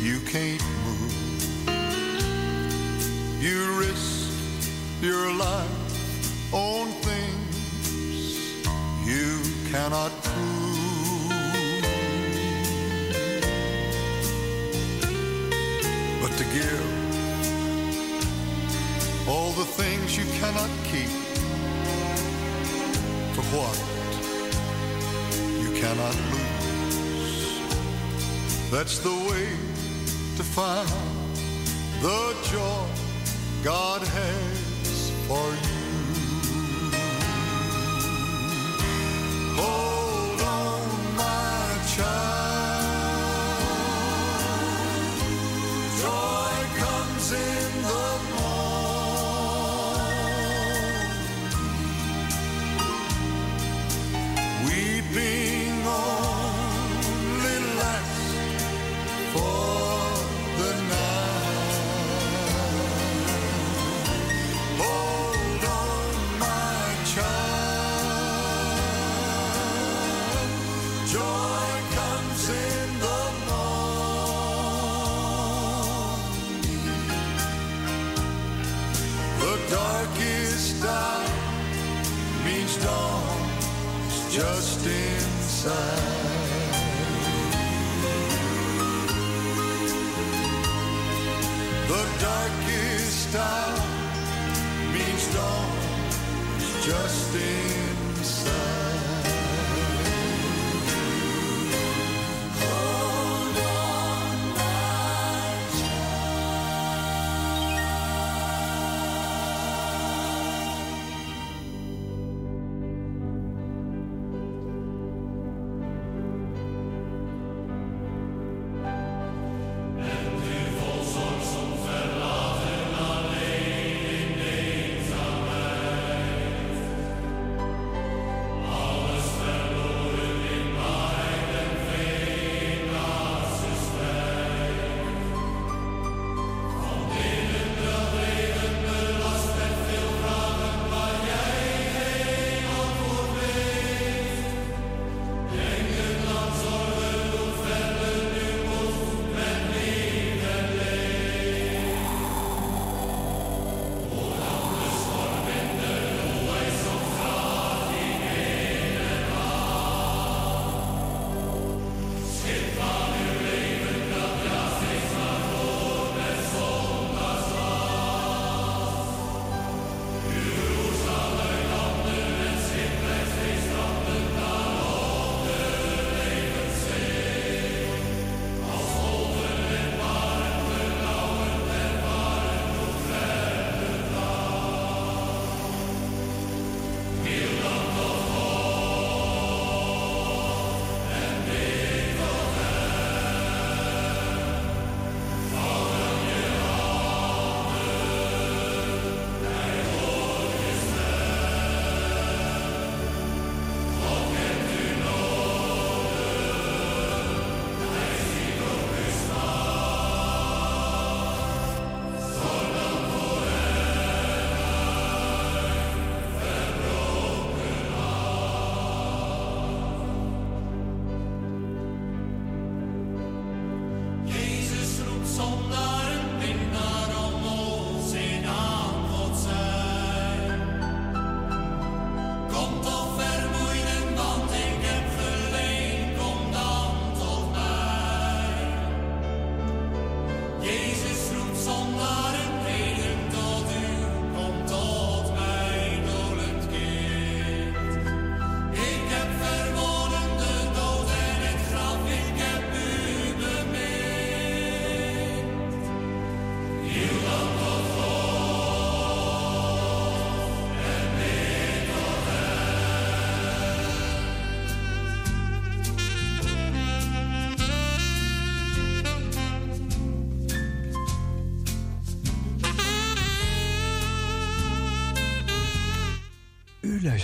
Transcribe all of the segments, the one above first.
you can't move. You risk your life on things you cannot prove. But to give all the things you cannot keep for what you cannot lose. That's the way find the joy God has for you.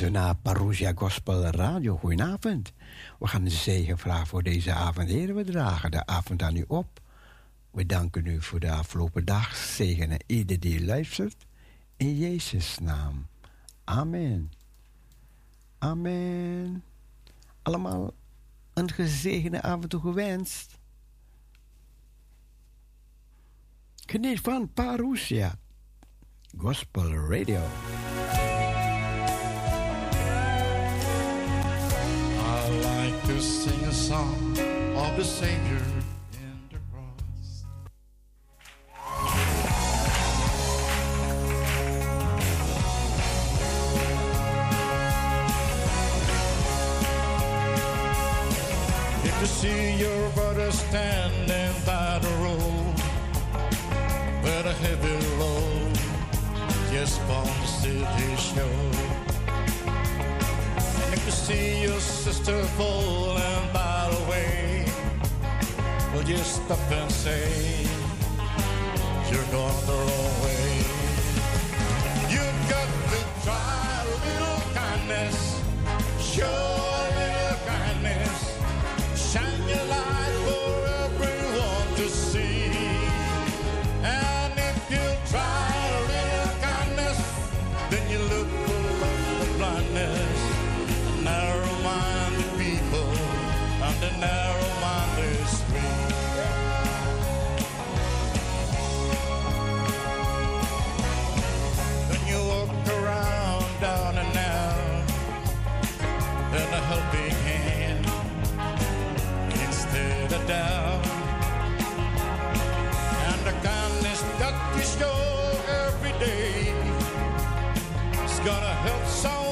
luistert naar Parousia Gospel Radio. Goedenavond. We gaan een zegen voor deze avond. Heren, we dragen de avond aan u op. We danken u voor de afgelopen dag. Zegenen ieder die luistert. In Jezus' naam. Amen. Amen. Allemaal een gezegende avond toegewenst. Geniet van Parousia Gospel Radio. to sing a song of the Savior in the cross. If you see your brother standing by the road with a heavy load just on the city shore. To see your sister falling by the way, will you stop and say, You're going the wrong way? You've got to try a little kindness, surely. helping hand instead of doubt. And the kindness that we show every day is gonna help someone.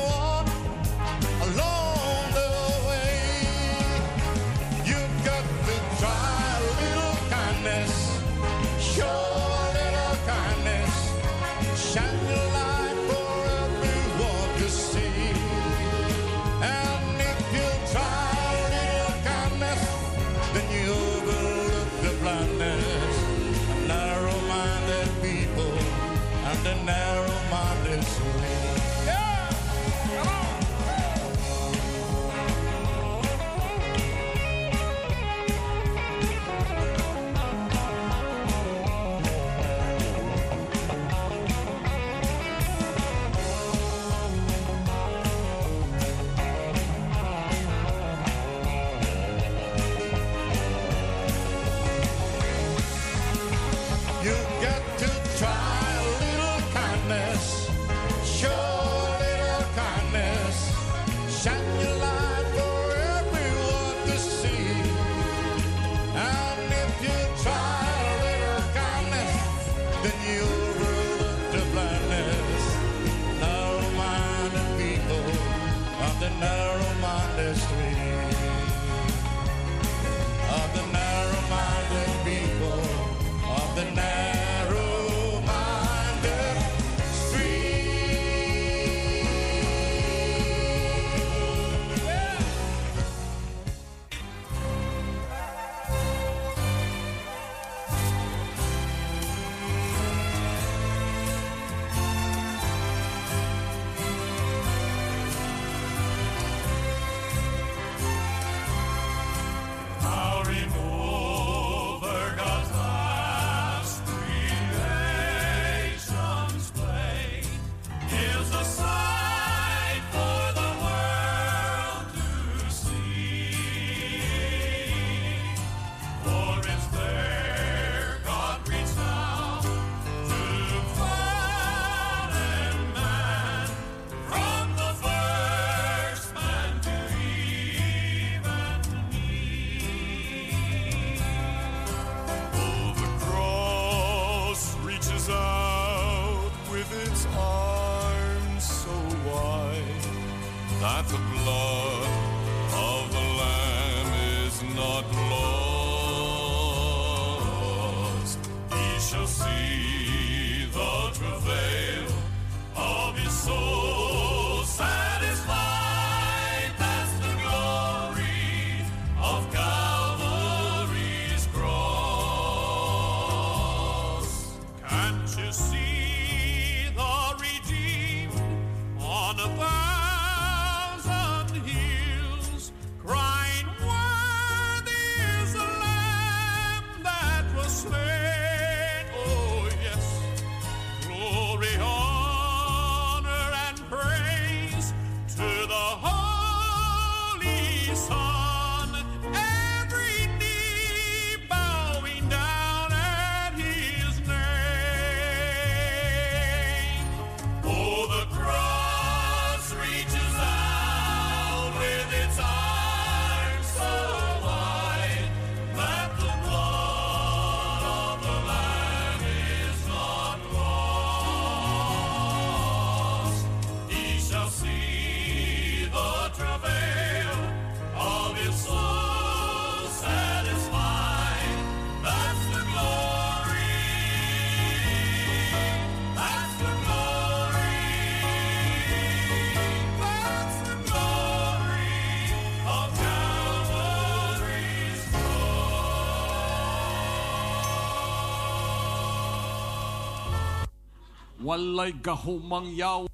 With his eyes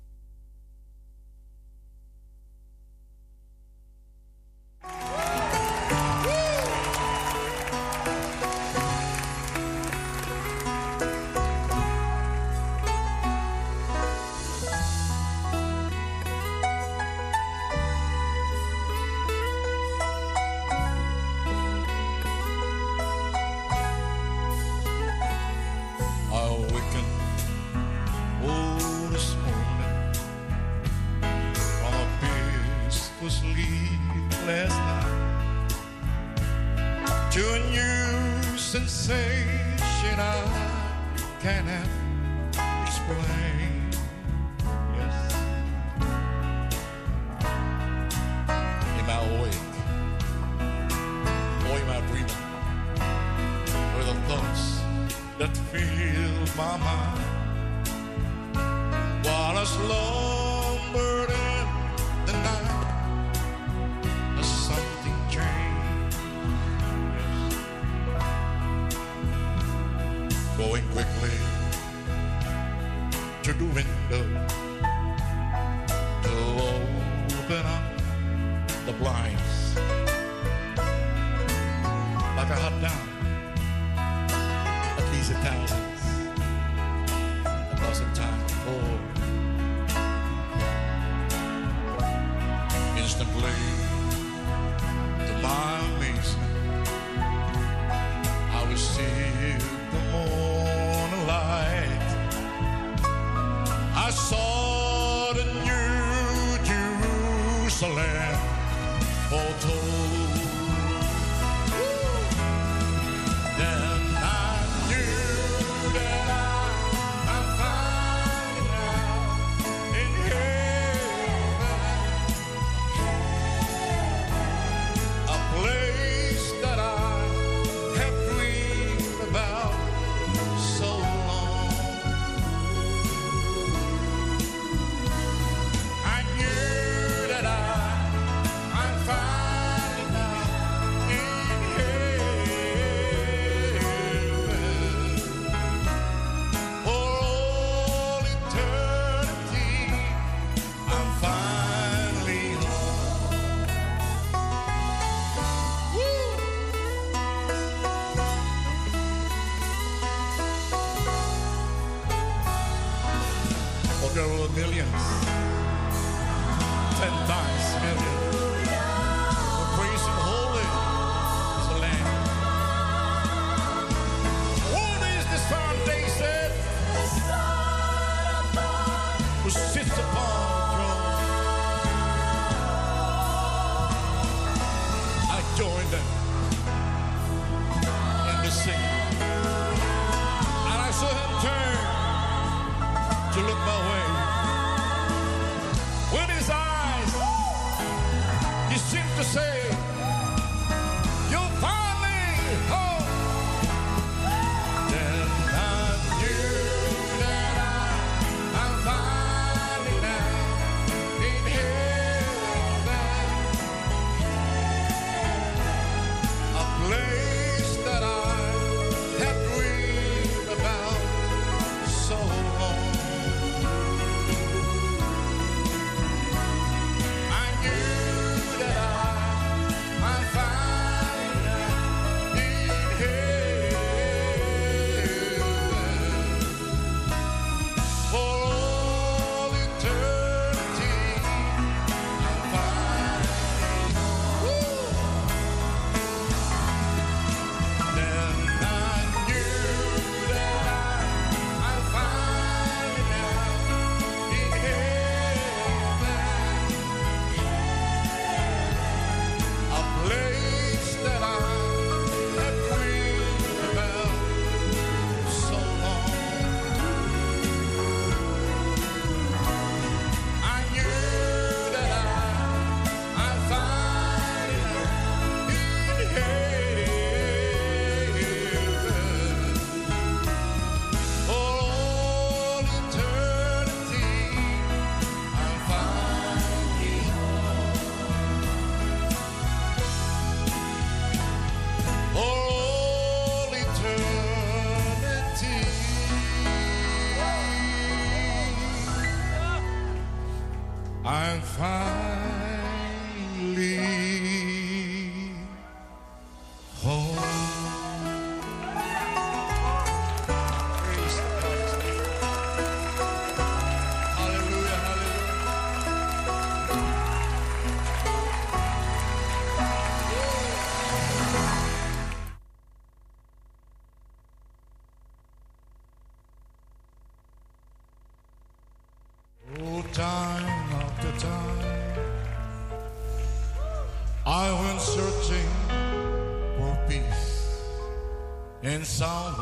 I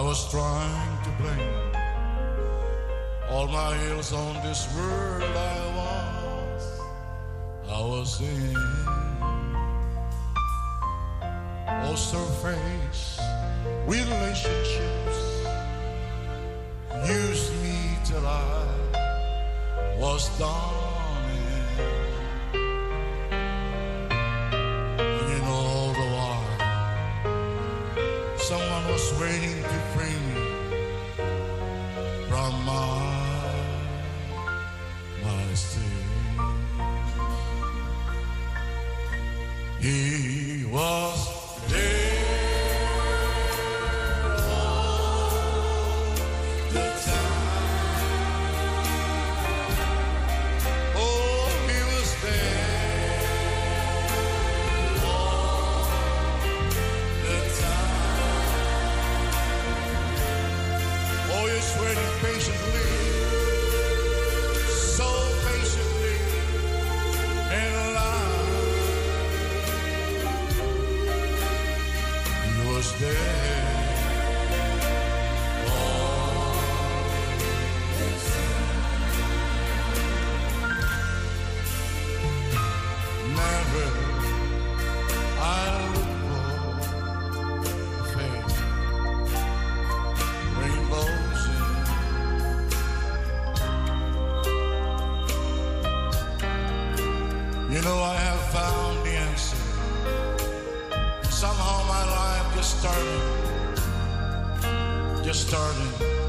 was trying to blame all my ills on this world. I was, I was in. Oh, also face relationships used me till I was done. almost waiting to pray. morning.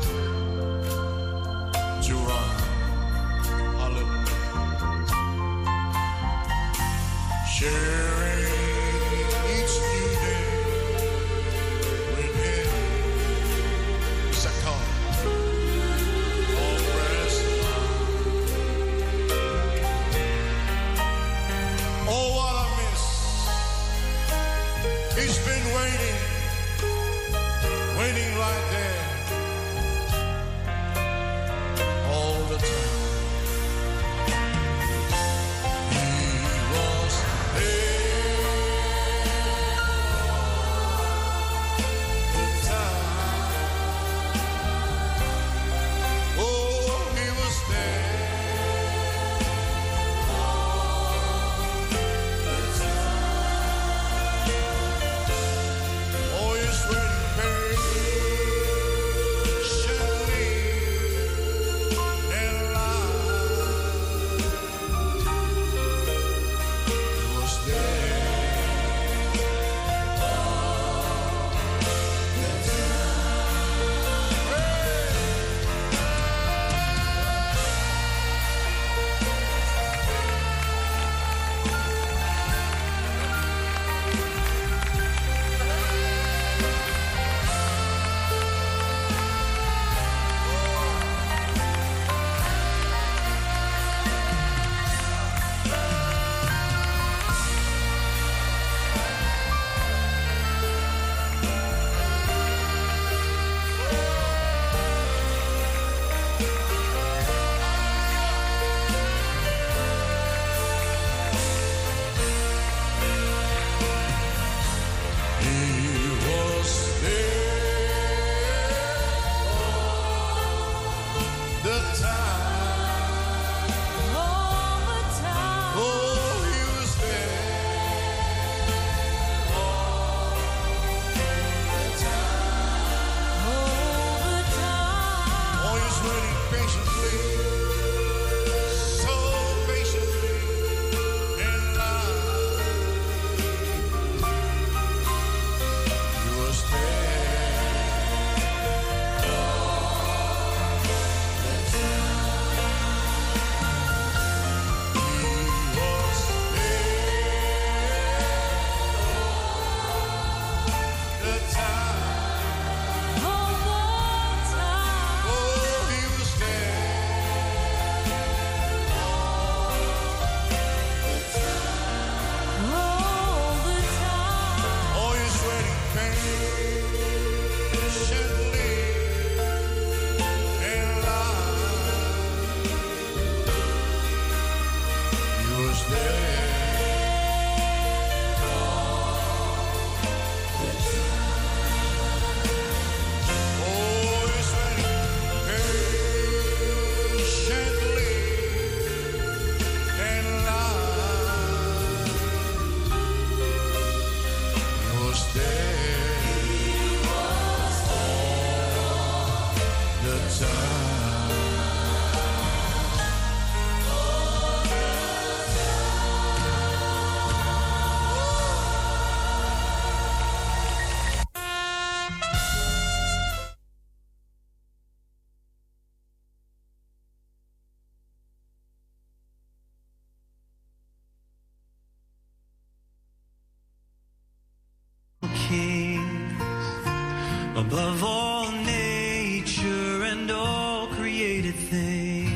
of all nature and all created things,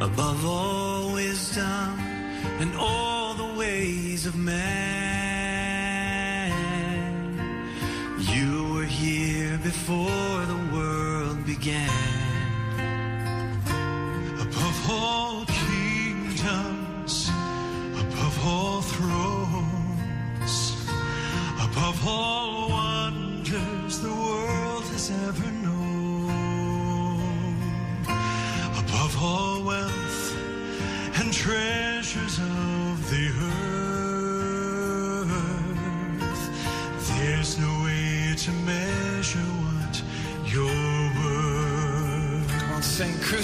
above all wisdom and all the ways of man.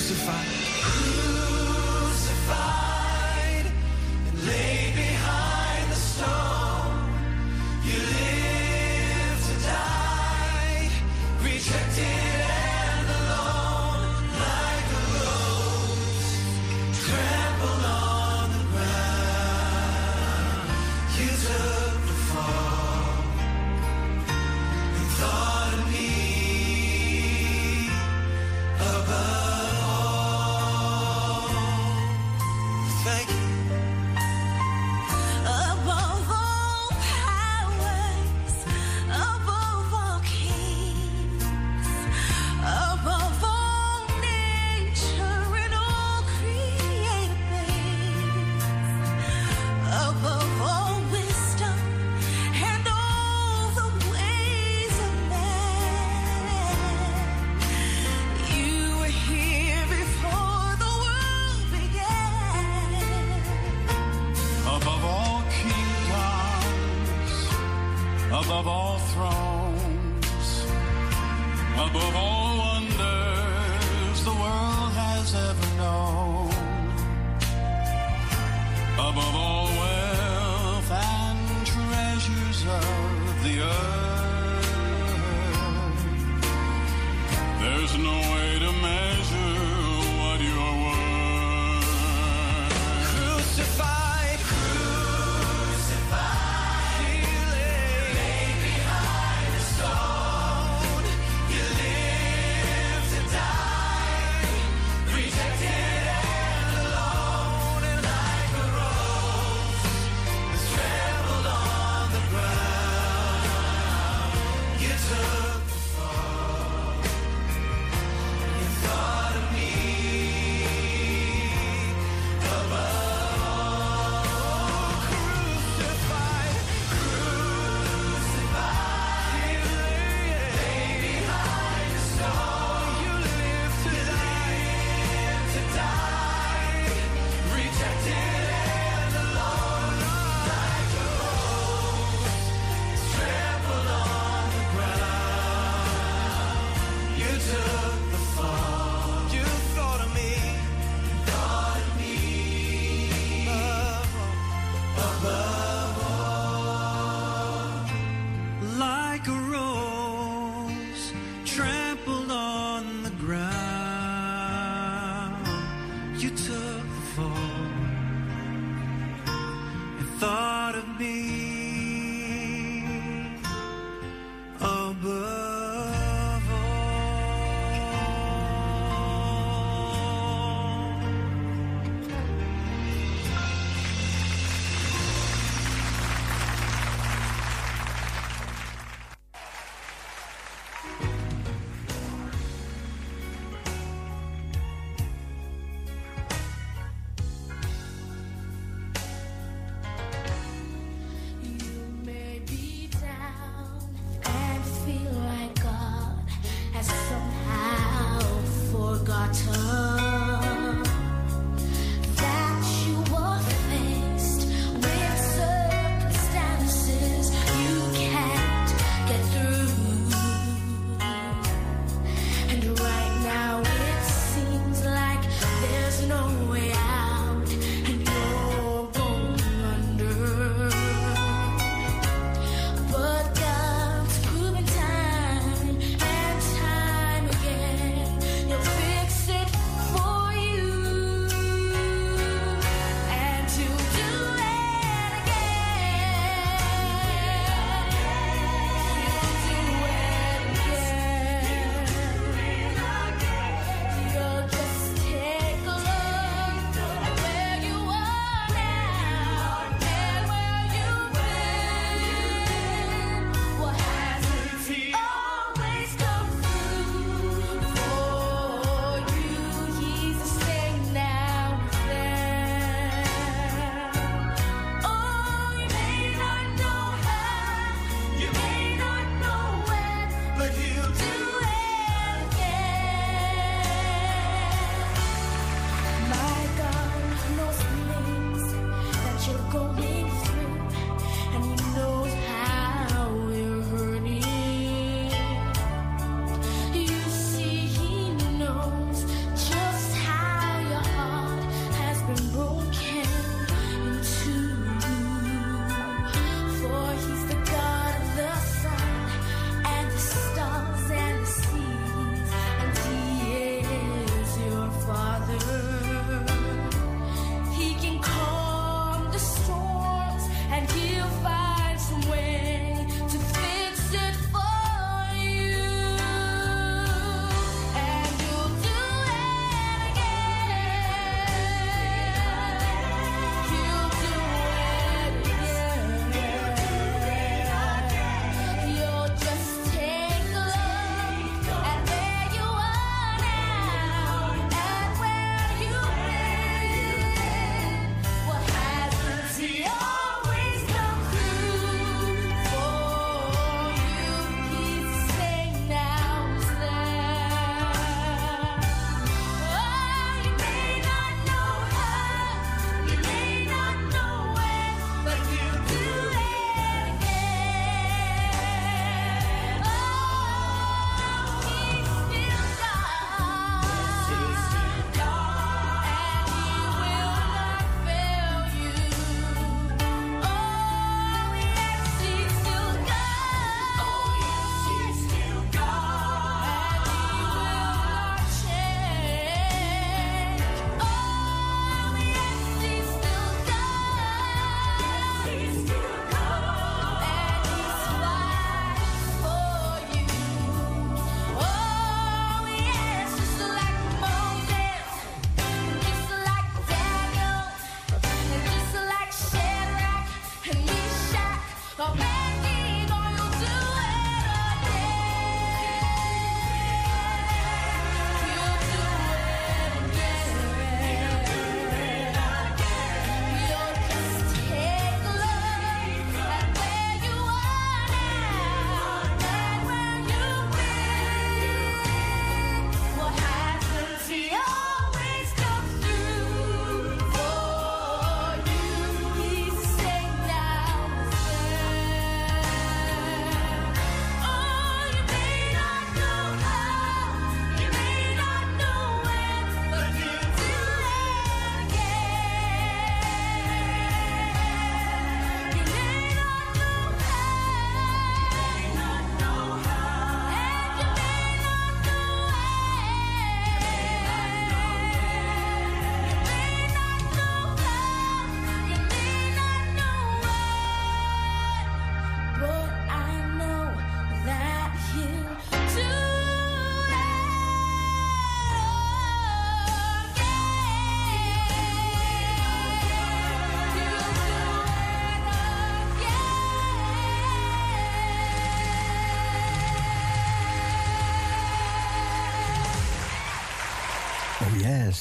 crucified.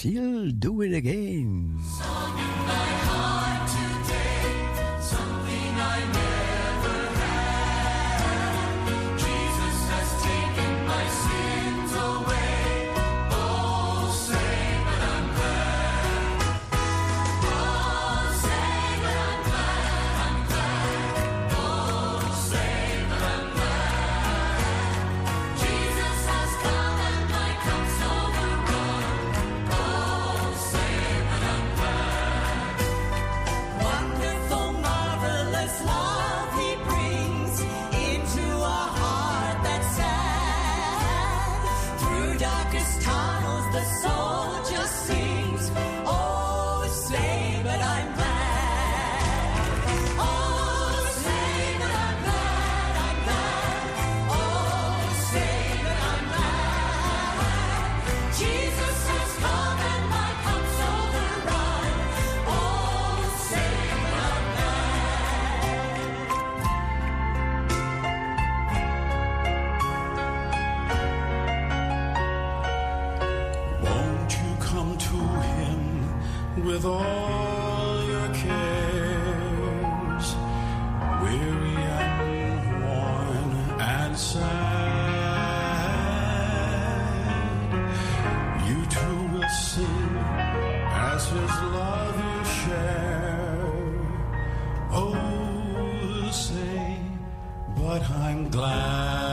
he'll do it again. but I'm glad.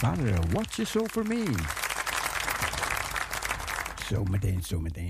Father, soul for me. Zometeen, zometeen.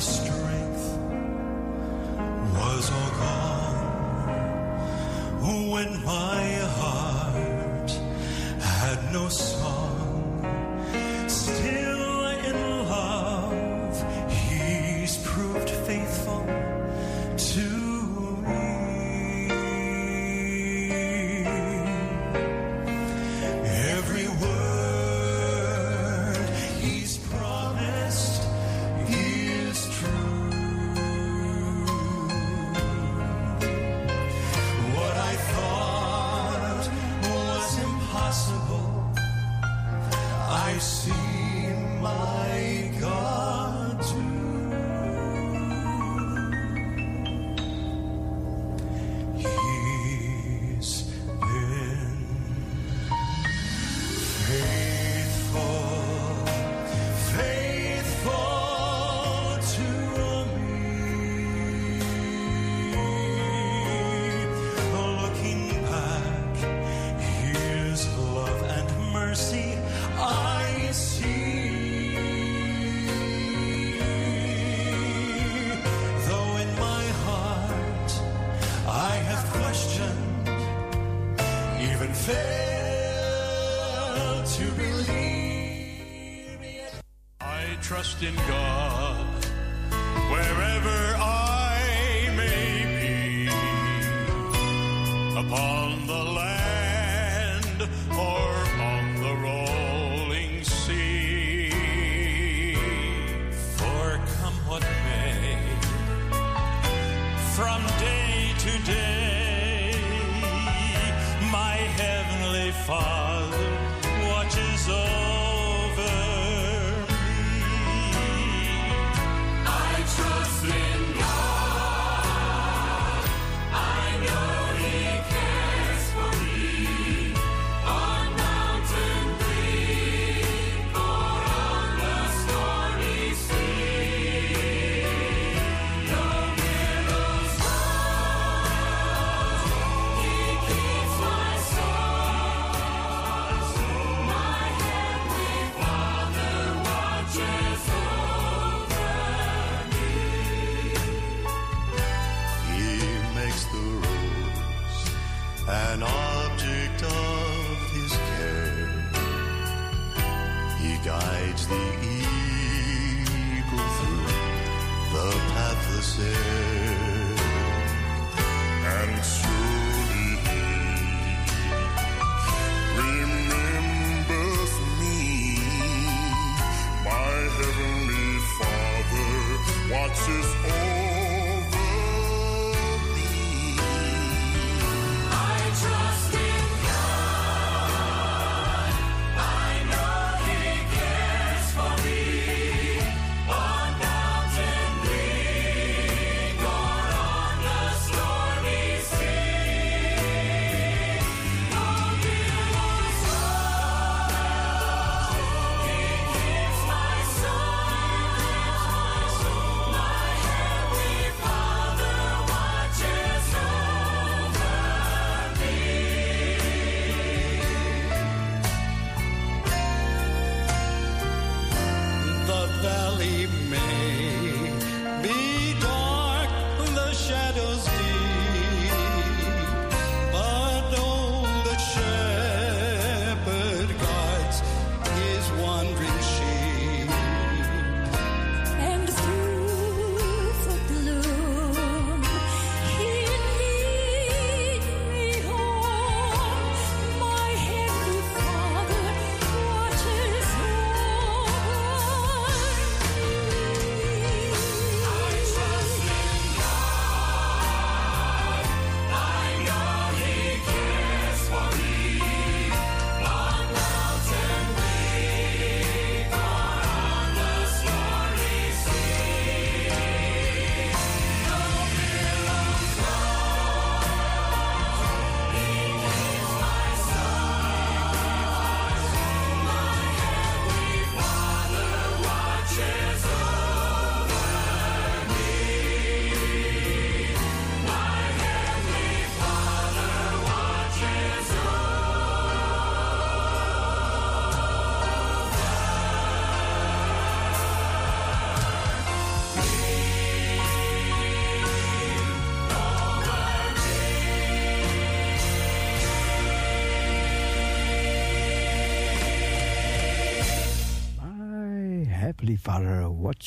Strength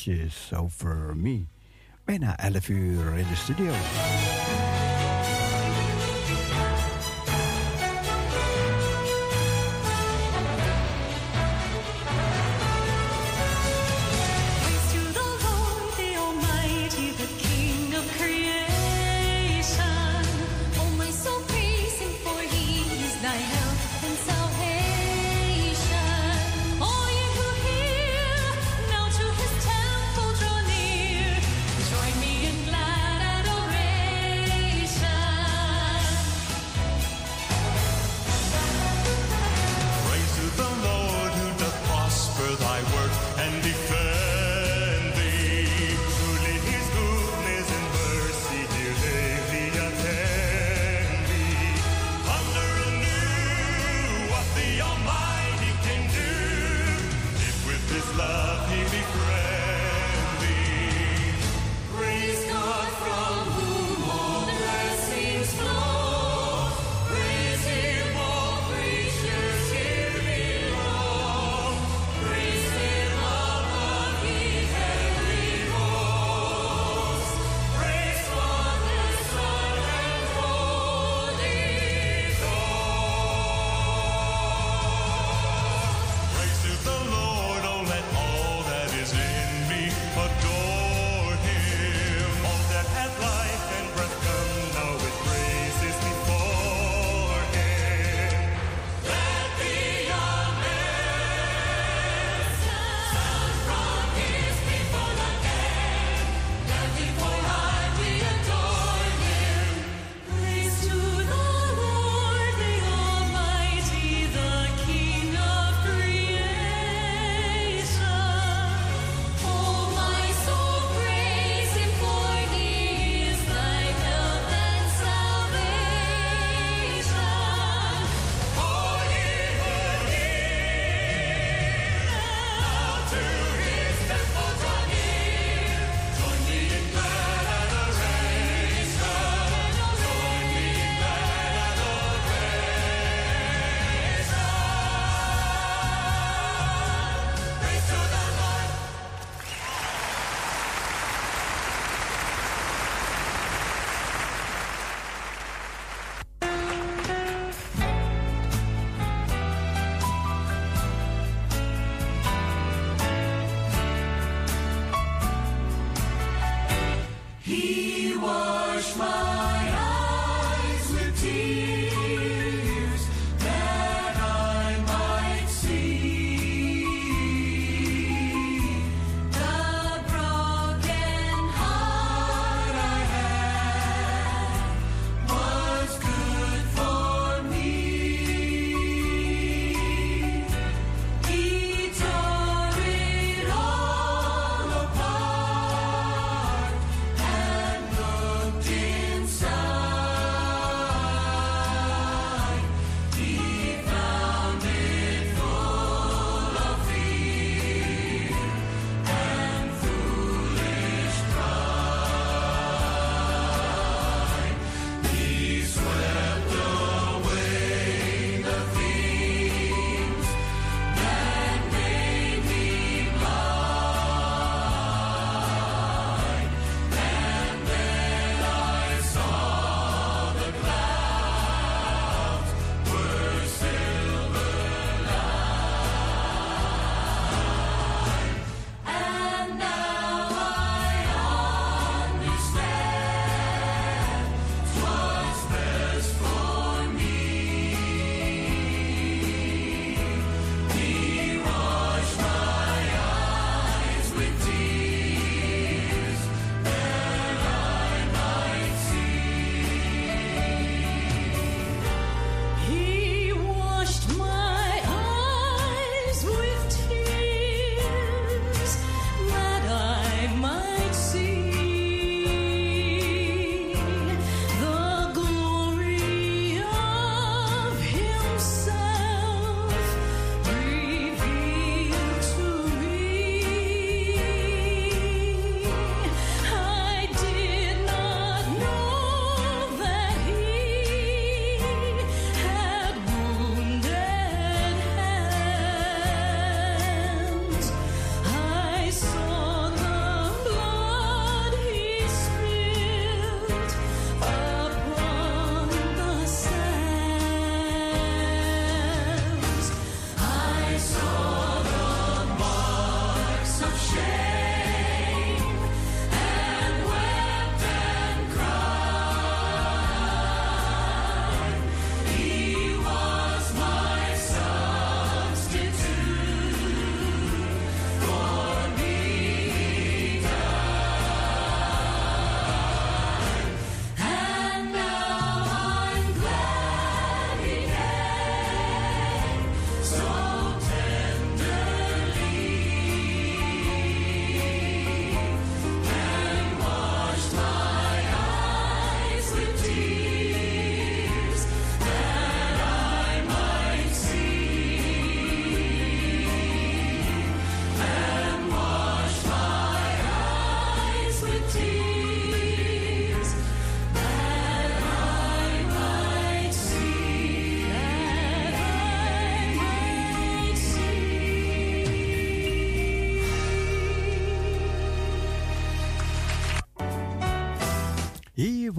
watches over me. Bijna 11 uur in de studio.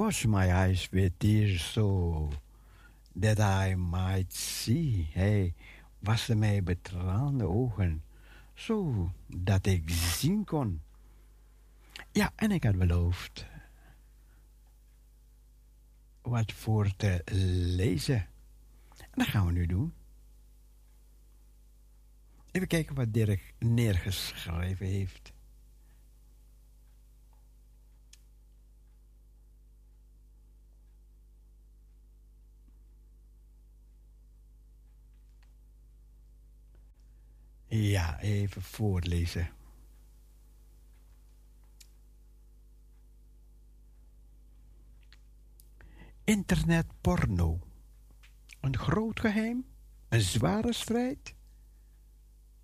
Wash my eyes with tears so that I might see. Hij waste mij betraande ogen, zo dat ik zien kon. Ja, en ik had beloofd wat voor te lezen. En dat gaan we nu doen. Even kijken wat Dirk neergeschreven heeft. Ja, even voorlezen. Internetporno. Een groot geheim? Een zware strijd?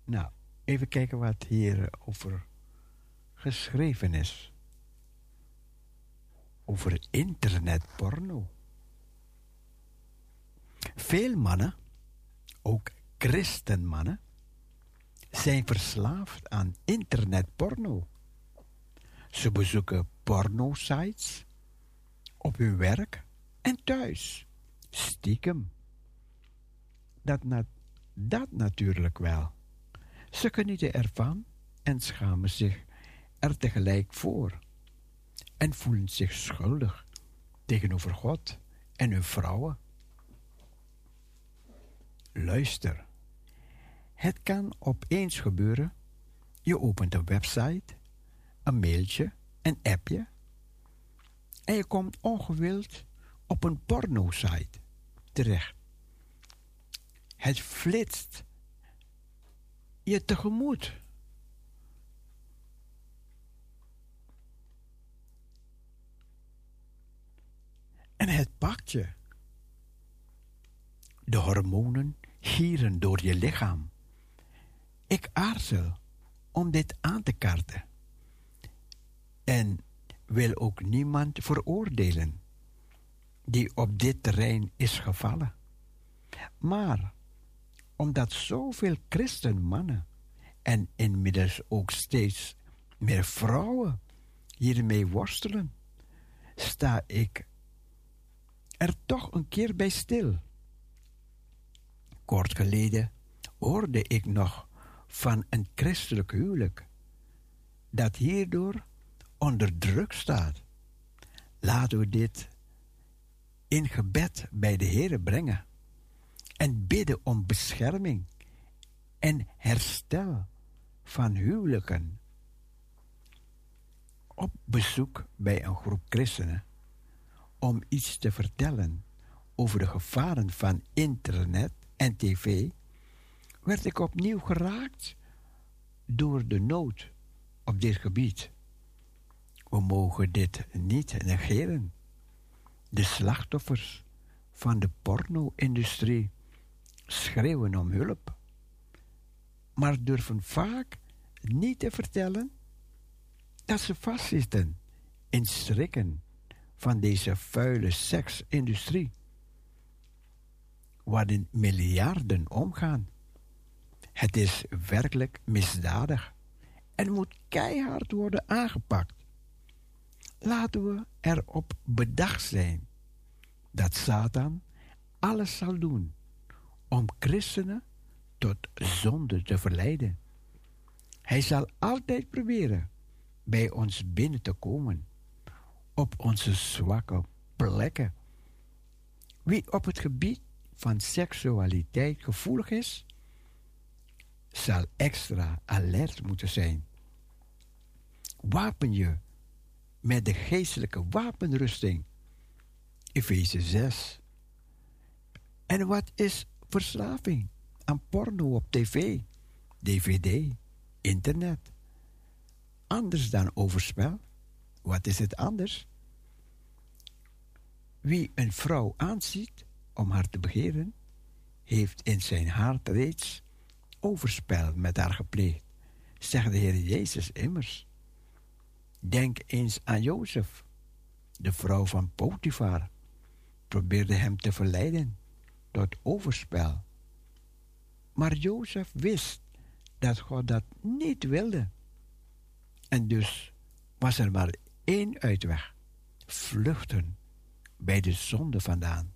Nou, even kijken wat hier over geschreven is. Over internetporno. Veel mannen, ook christenmannen, zijn verslaafd aan internetporno. Ze bezoeken porno-sites op hun werk en thuis. Stiekem. Dat, dat natuurlijk wel. Ze genieten ervan en schamen zich er tegelijk voor. En voelen zich schuldig tegenover God en hun vrouwen. Luister. Het kan opeens gebeuren. Je opent een website, een mailtje, een appje. En je komt ongewild op een porno-site terecht. Het flitst je tegemoet. En het pakt je. De hormonen gieren door je lichaam. Ik aarzel om dit aan te kaarten. En wil ook niemand veroordelen die op dit terrein is gevallen. Maar omdat zoveel christenmannen en inmiddels ook steeds meer vrouwen hiermee worstelen, sta ik er toch een keer bij stil. Kort geleden hoorde ik nog van een christelijk huwelijk dat hierdoor onder druk staat. Laten we dit in gebed bij de Heer brengen en bidden om bescherming en herstel van huwelijken. Op bezoek bij een groep christenen om iets te vertellen over de gevaren van internet en tv, werd ik opnieuw geraakt door de nood op dit gebied. We mogen dit niet negeren. De slachtoffers van de porno-industrie schreeuwen om hulp, maar durven vaak niet te vertellen dat ze vastzitten in strikken van deze vuile seksindustrie, waarin miljarden omgaan. Het is werkelijk misdadig en moet keihard worden aangepakt. Laten we erop bedacht zijn dat Satan alles zal doen om christenen tot zonde te verleiden. Hij zal altijd proberen bij ons binnen te komen, op onze zwakke plekken. Wie op het gebied van seksualiteit gevoelig is, zal extra alert moeten zijn. Wapen je met de geestelijke wapenrusting. Efeze 6. En wat is verslaving aan porno op tv, dvd, internet? Anders dan overspel. Wat is het anders? Wie een vrouw aanziet om haar te begeren, heeft in zijn hart reeds overspel met haar gepleegd, zegt de Heer Jezus immers. Denk eens aan Jozef, de vrouw van Potifar, probeerde hem te verleiden tot overspel. Maar Jozef wist dat God dat niet wilde. En dus was er maar één uitweg: vluchten bij de zonde vandaan.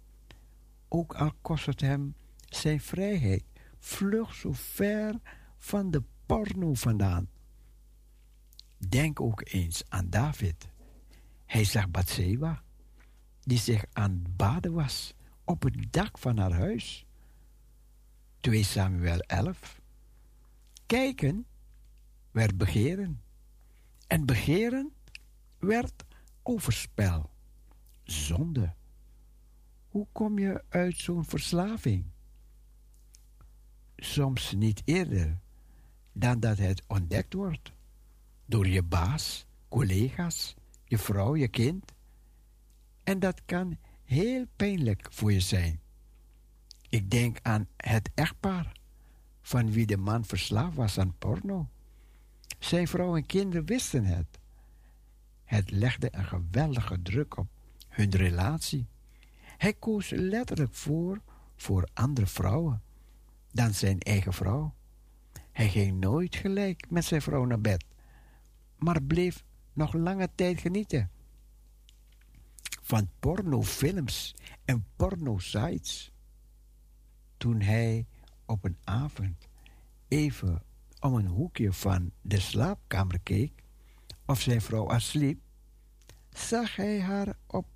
Ook al kost het hem zijn vrijheid, vlug zo ver van de porno vandaan. Denk ook eens aan David. Hij zag Bathseba, die zich aan het baden was op het dak van haar huis. 2 Samuel 11. Kijken werd begeren. En begeren werd overspel. Zonde. Hoe kom je uit zo'n verslaving? Soms niet eerder dan dat het ontdekt wordt door je baas, collega's, je vrouw, je kind. En dat kan heel pijnlijk voor je zijn. Ik denk aan het echtpaar van wie de man verslaafd was aan porno. Zijn vrouw en kinderen wisten het. Het legde een geweldige druk op hun relatie. Hij koos letterlijk voor voor andere vrouwen dan zijn eigen vrouw. Hij ging nooit gelijk met zijn vrouw naar bed, maar bleef nog lange tijd genieten van pornofilms en pornosites. Toen hij op een avond even om een hoekje van de slaapkamer keek of zijn vrouw al sliep, zag hij haar op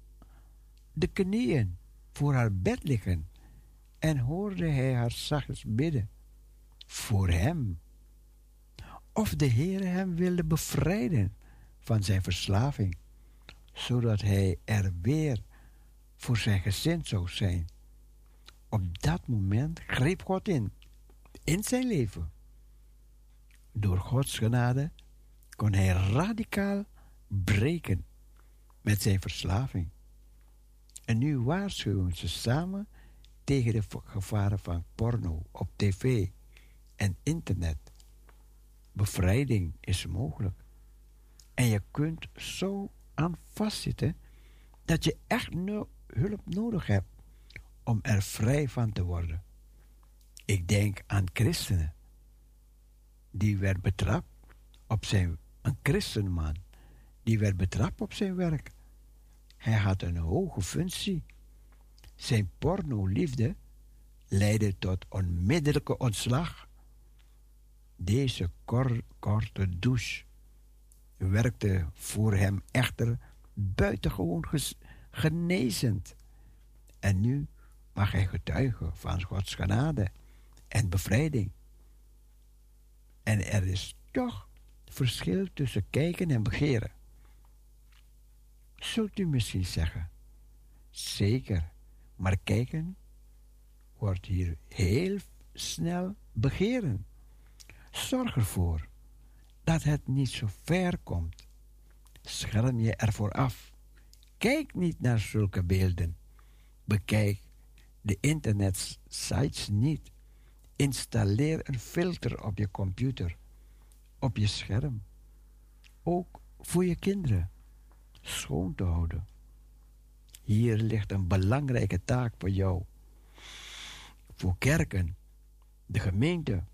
de knieën voor haar bed liggen en hoorde hij haar zachtjes bidden voor hem. Of de Heer hem wilde bevrijden van zijn verslaving, zodat hij er weer voor zijn gezin zou zijn. Op dat moment greep God in, in zijn leven. Door Gods genade kon hij radicaal breken met zijn verslaving. En nu waarschuwen ze samen tegen de gevaren van porno op tv en internet. Bevrijding is mogelijk. En je kunt zo aan vastzitten dat je echt hulp nodig hebt om er vrij van te worden. Ik denk aan christenen. Die werd betrapt op zijn, een christenman, die werd betrapt op zijn werk. Hij had een hoge functie. Zijn pornoliefde leidde tot onmiddellijke ontslag. Deze kor korte douche werkte voor hem echter buitengewoon genezend. En nu mag hij getuigen van Gods genade en bevrijding. En er is toch verschil tussen kijken en begeren. Zult u misschien zeggen, zeker, maar kijken wordt hier heel snel begeren. Zorg ervoor dat het niet zo ver komt. Scherm je ervoor af. Kijk niet naar zulke beelden. Bekijk de internetsites niet. Installeer een filter op je computer, op je scherm. Ook voor je kinderen schoon te houden. Hier ligt een belangrijke taak voor jou. Voor kerken, de gemeente.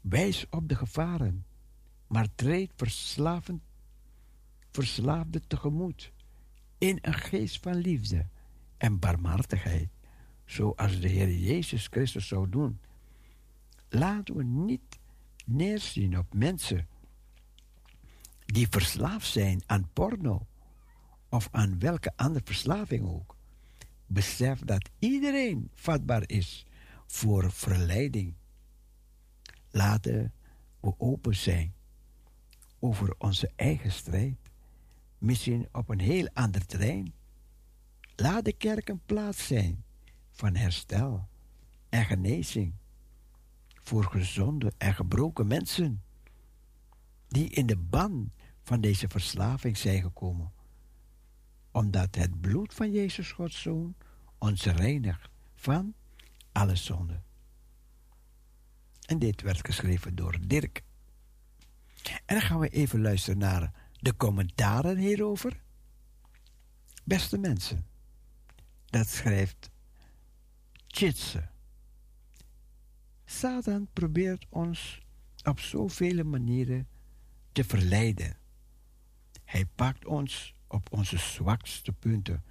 Wijs op de gevaren, maar treed verslavend, verslaafde tegemoet in een geest van liefde en barmhartigheid, zoals de Heer Jezus Christus zou doen. Laten we niet neerzien op mensen die verslaafd zijn aan porno of aan welke andere verslaving ook. Besef dat iedereen vatbaar is voor verleiding. Laten we open zijn over onze eigen strijd. Misschien op een heel ander terrein. Laat de kerk een plaats zijn van herstel en genezing voor gezonde en gebroken mensen die in de ban van deze verslaving zijn gekomen. Omdat het bloed van Jezus Gods Zoon ons reinigt van alle zonde. En dit werd geschreven door Dirk. En dan gaan we even luisteren naar de commentaren hierover. Beste mensen, dat schrijft Chitse. Satan probeert ons op zoveel manieren te verleiden. Hij pakt ons op onze zwakste punten,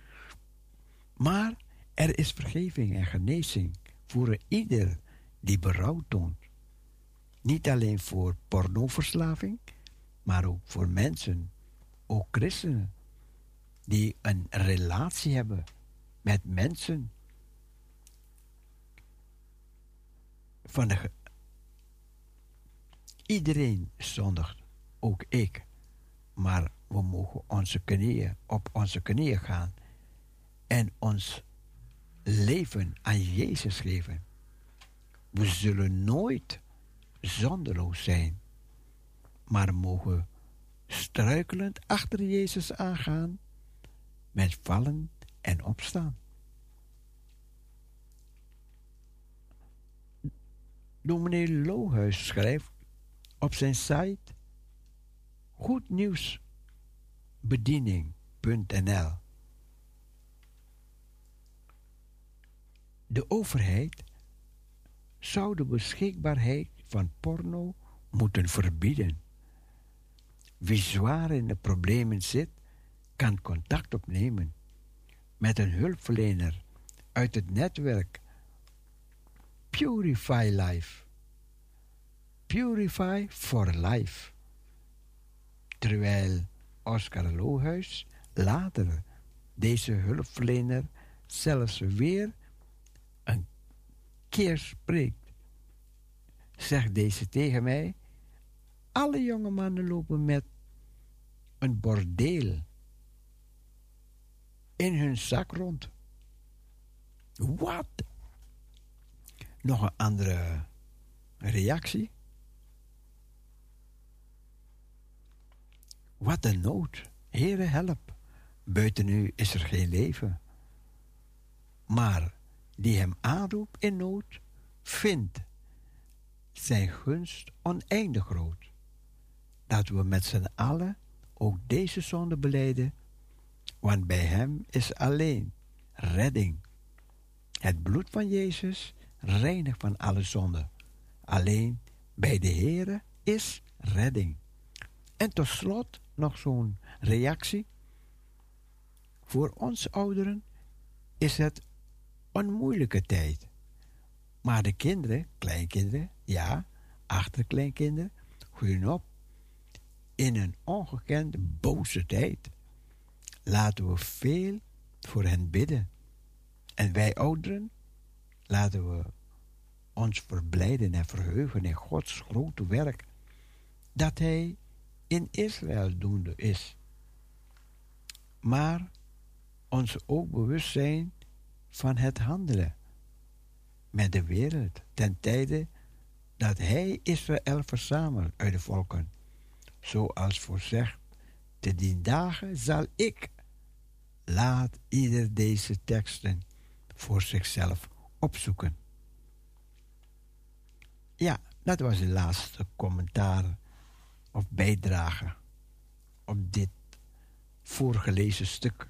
Maar er is vergeving en genezing voor ieder die berouw toont. Niet alleen voor pornoverslaving, maar ook voor mensen, ook christenen, die een relatie hebben met mensen van Iedereen zondigt, ook ik. Maar we mogen onze knieën, op onze knieën gaan en ons leven aan Jezus geven. We zullen nooit zonderloos zijn, maar mogen struikelend achter Jezus aangaan met vallen en opstaan. Dominee Lohuis schrijft op zijn site goednieuwsbediening.nl De overheid zou de beschikbaarheid van porno moeten verbieden. Wie zwaar in de problemen zit, kan contact opnemen met een hulpverlener uit het netwerk Purify Life. Purify for Life. Terwijl Oscar Lohuis later deze hulpverlener zelfs weer een keer spreekt, zegt deze tegen mij: alle jonge mannen lopen met een bordeel in hun zak rond. Wat? Nog een andere reactie. Wat een nood. Heere, help. Buiten u is er geen leven. Maar die hem aanroept in nood, vindt zijn gunst oneindig groot. Dat we met z'n allen ook deze zonde beleiden, want bij hem is alleen redding. Het bloed van Jezus reinigt van alle zonde. Alleen bij de Heere is redding. En tot slot nog zo'n reactie. Voor ons ouderen is het een moeilijke tijd. Maar de kinderen, kleinkinderen, ja, achterkleinkinderen, groeien op in een ongekende boze tijd. Laten we veel voor hen bidden. En wij ouderen, laten we ons verblijden en verheugen in Gods grote werk. Dat Hij in Israël doende is. Maar ons ook bewust zijn van het handelen met de wereld ten tijde dat Hij Israël verzamelt uit de volken. Zoals voorzegd, te dien dagen zal ik, laat ieder deze teksten voor zichzelf opzoeken. Ja, dat was de laatste commentaar of bijdrage op dit voorgelezen stuk.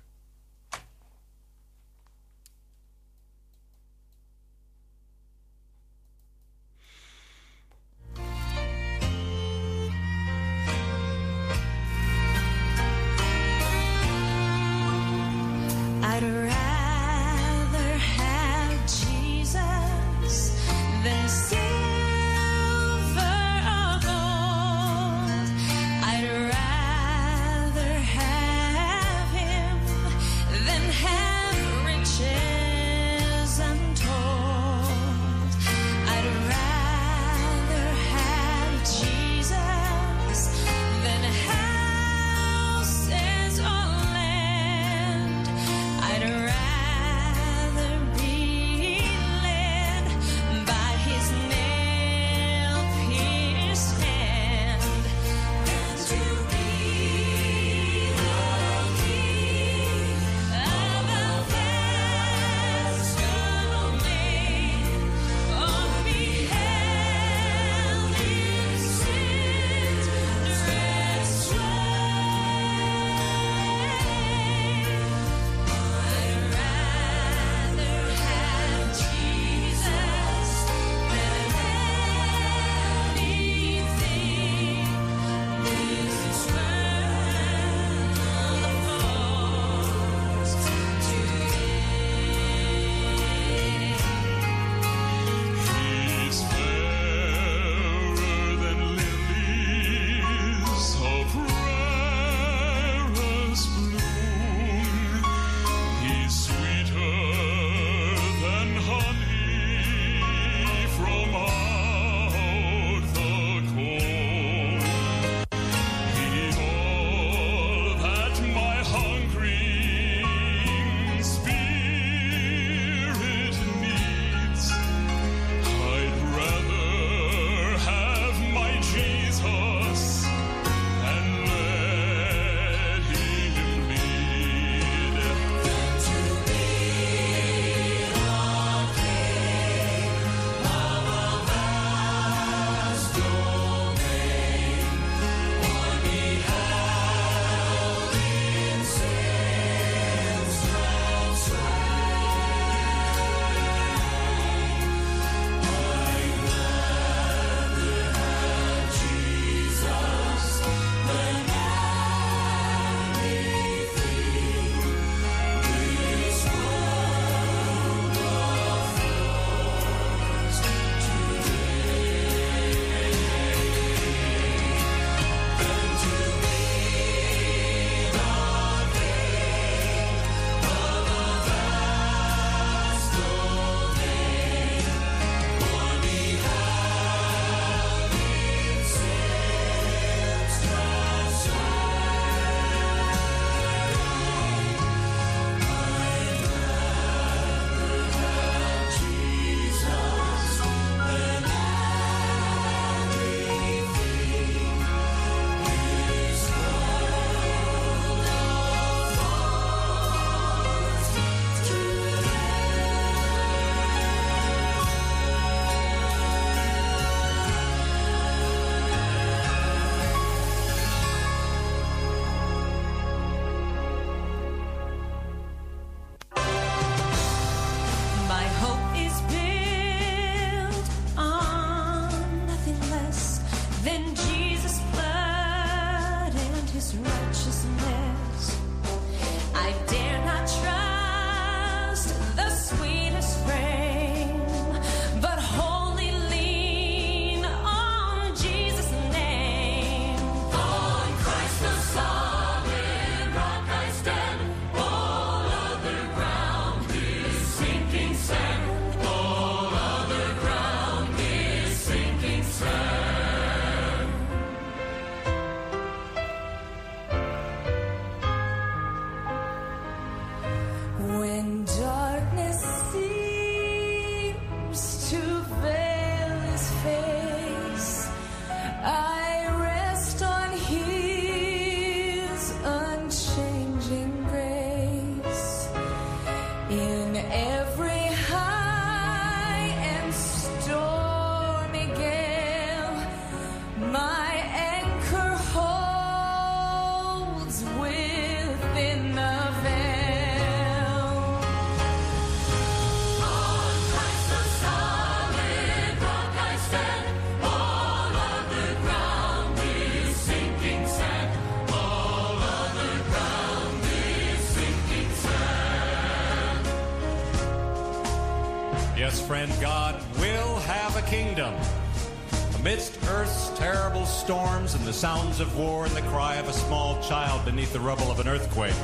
Sounds of war and the cry of a small child beneath the rubble of an earthquake,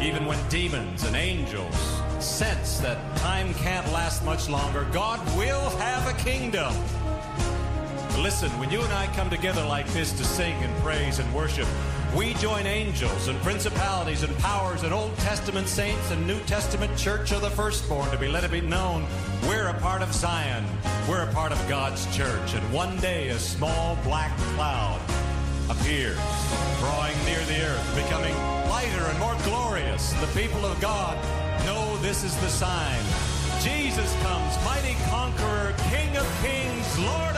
even when demons and angels sense that time can't last much longer, God will have a kingdom. Listen, when you and I come together like this to sing and praise and worship, we join angels and principalities and powers and Old Testament saints and New Testament church of the firstborn to be let it be known we're a part of Zion. We're a part of God's church. And one day a small black cloud appears, drawing near the earth, becoming lighter and more glorious. The people of God know this is the sign. Jesus comes, mighty conqueror, King of kings, Lord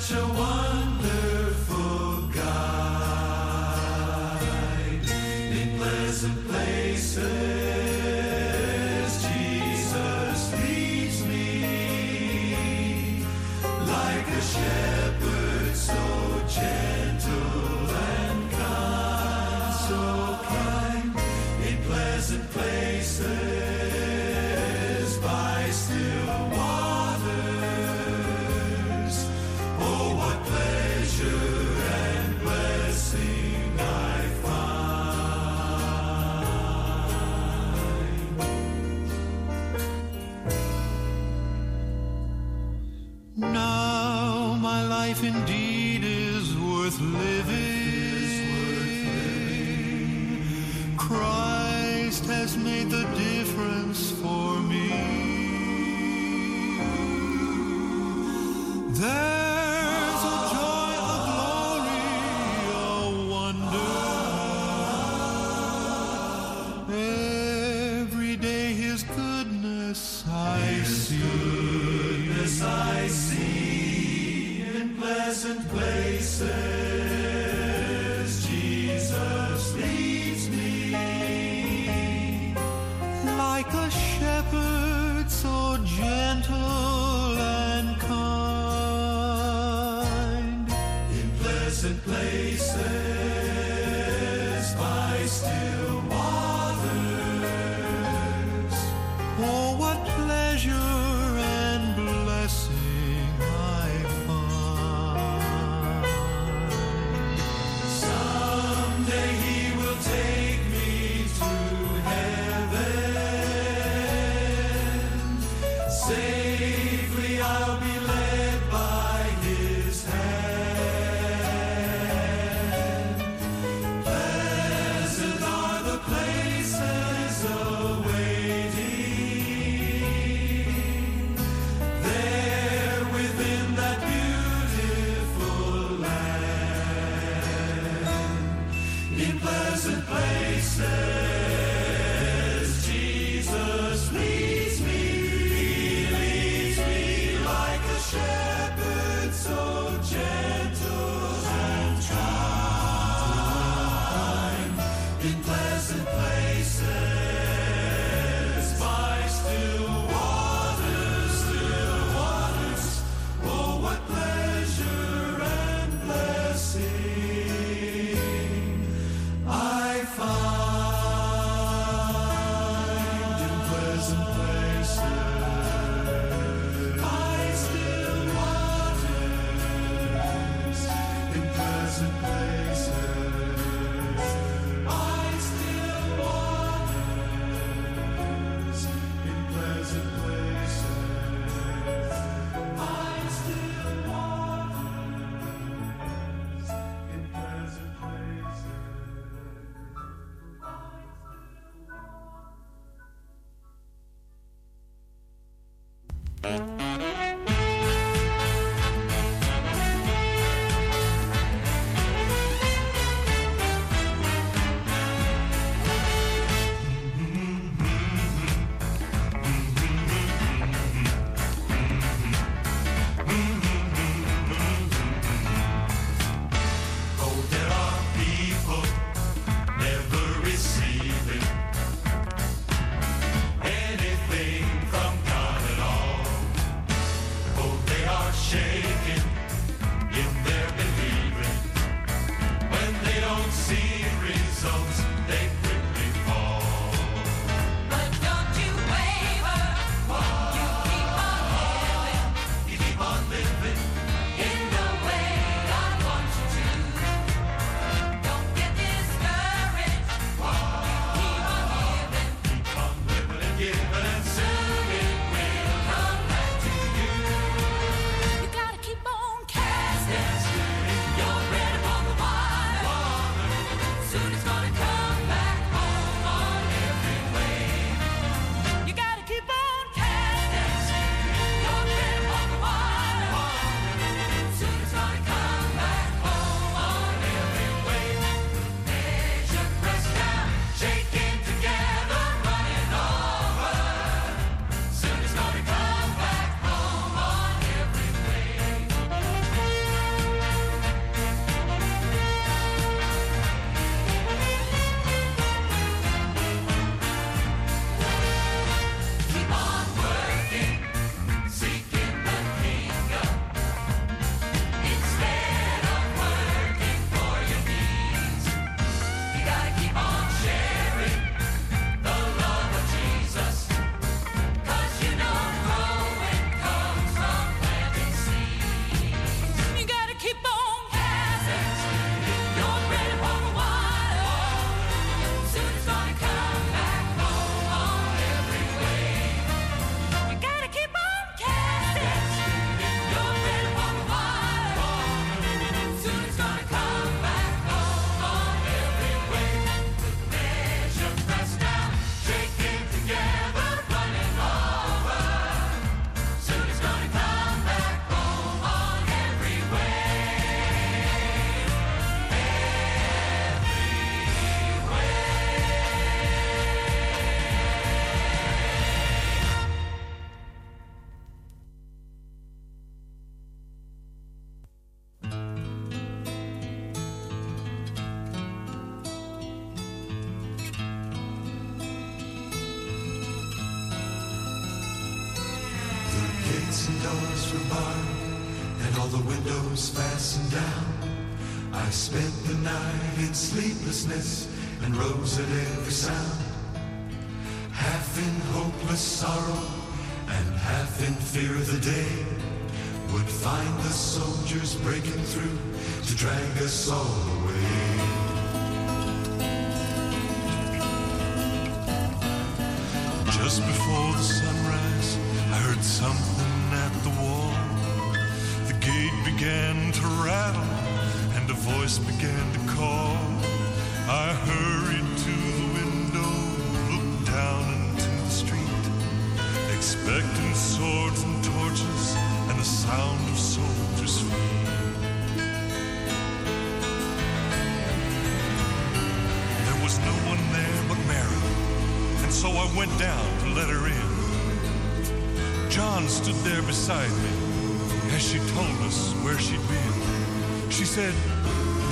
such a useless and rose at every sound. Half in hopeless sorrow and half in fear of the day, would find the soldiers breaking through to drag us all went down to let her in. John stood there beside me as she told us where she'd been. She said,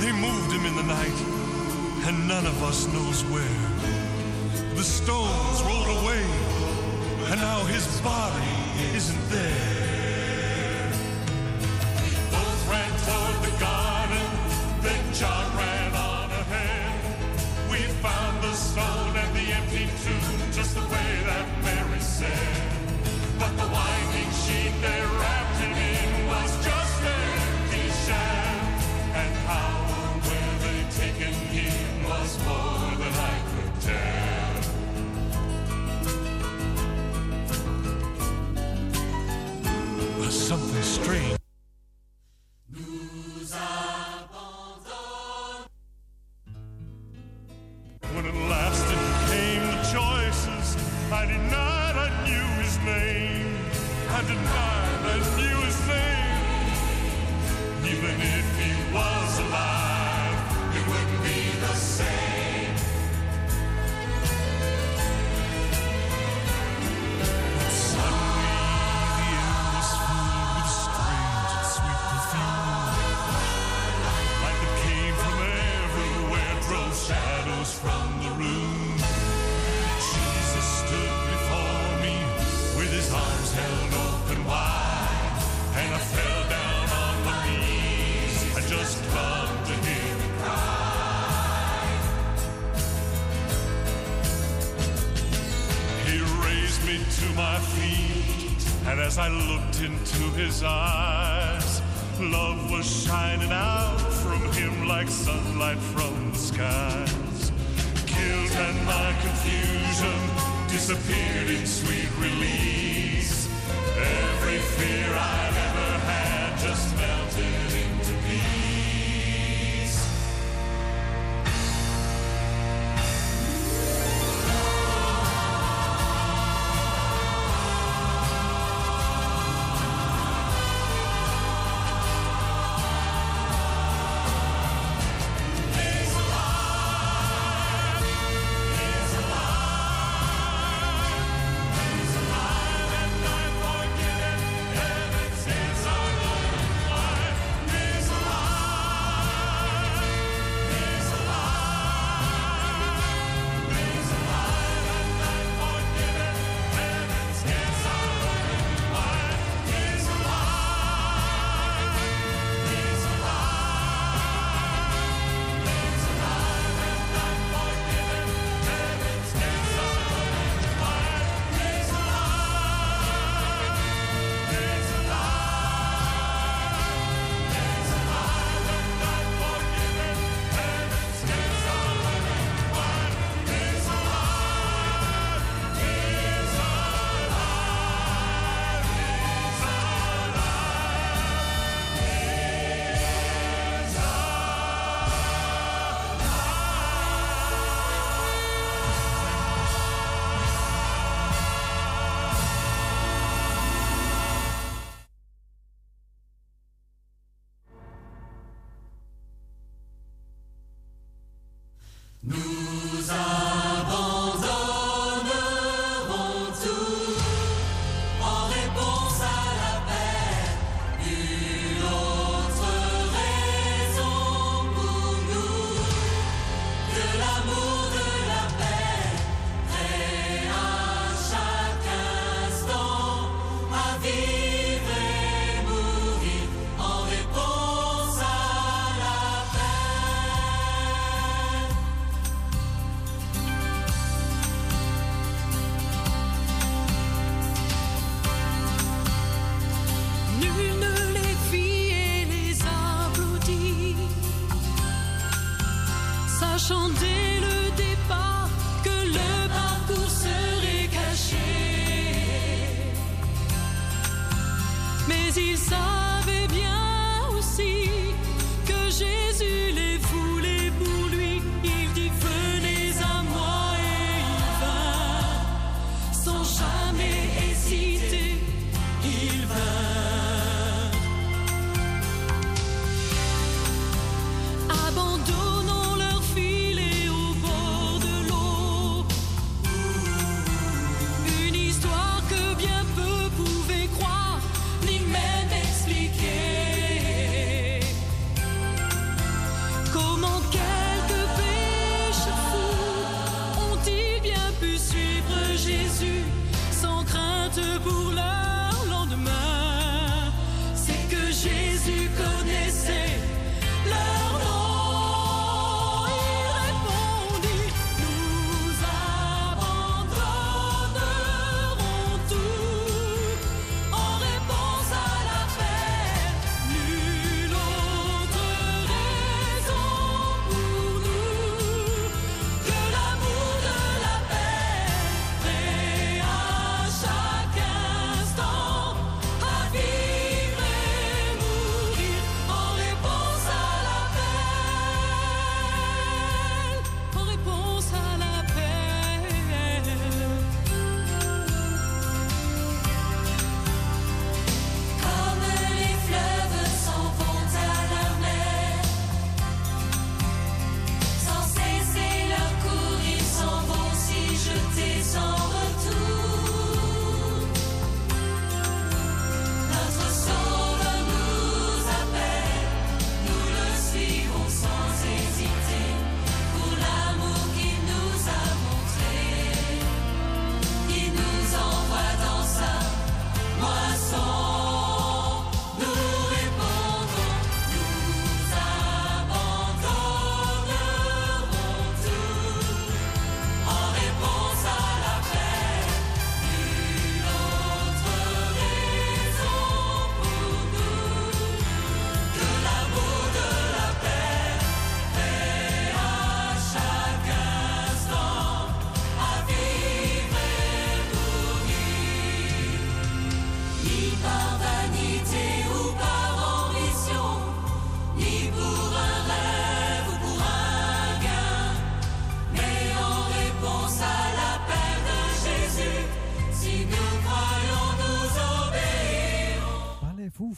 They moved him in the night, and none of us knows where. The stones rolled away, and now his body isn't there. No.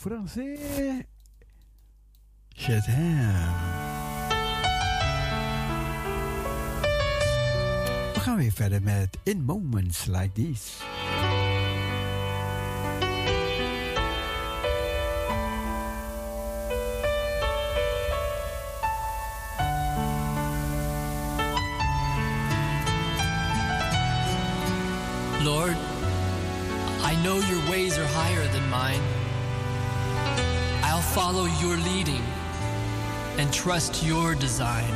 français. Je We gaan weer verder met In Moments Like this. your leading and trust your design.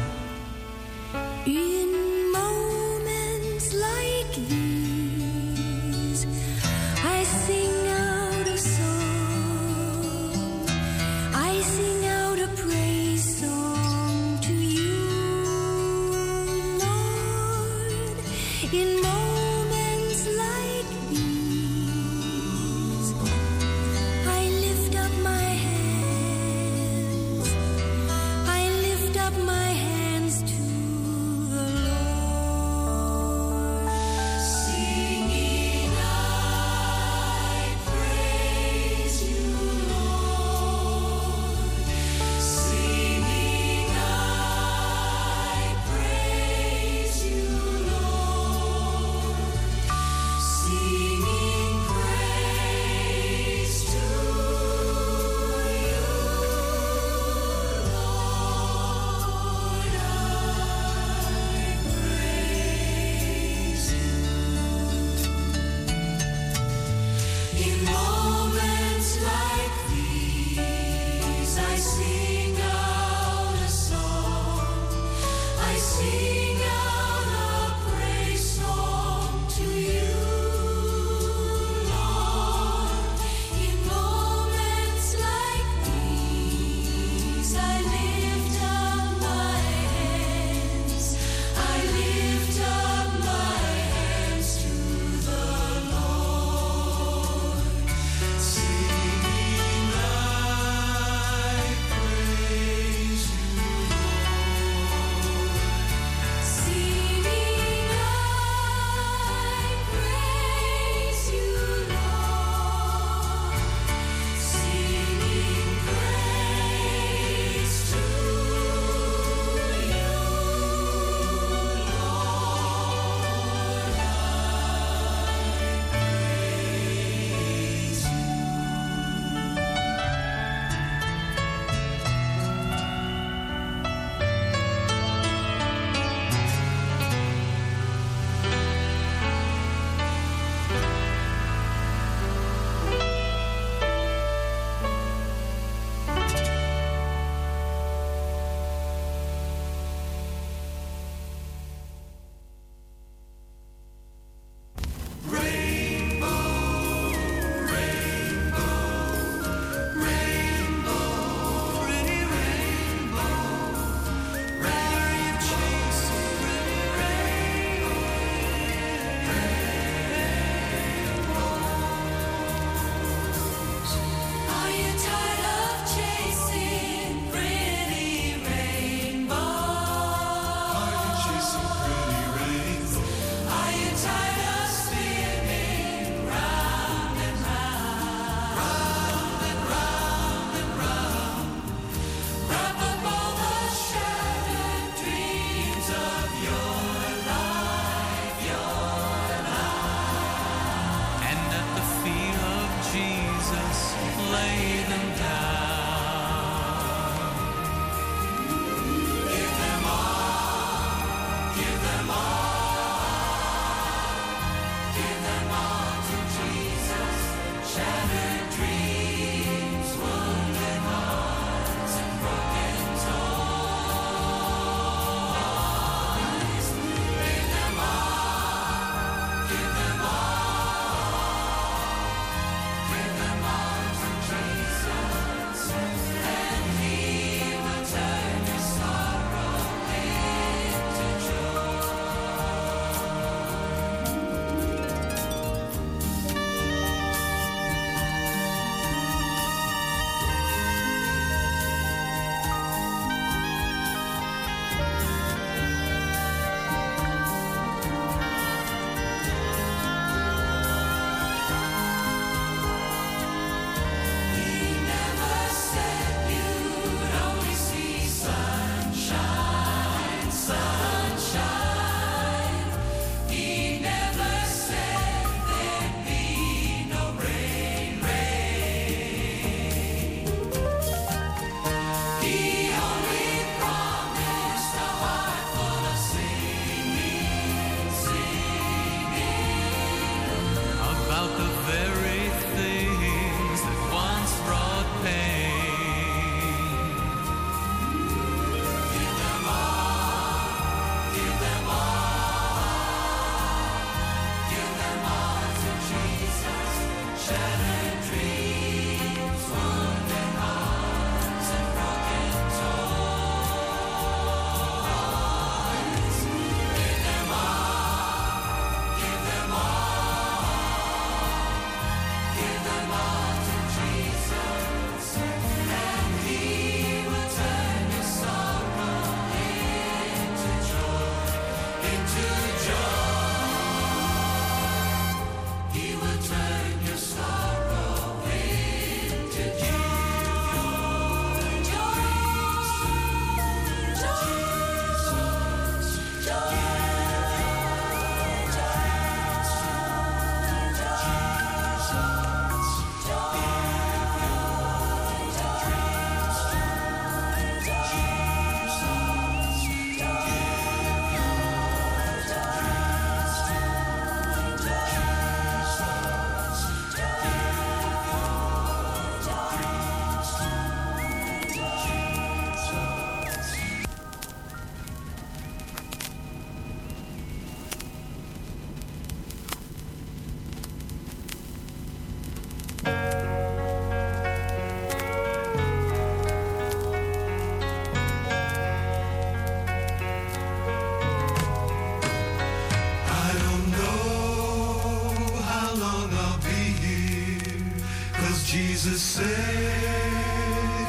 Cause Jesus said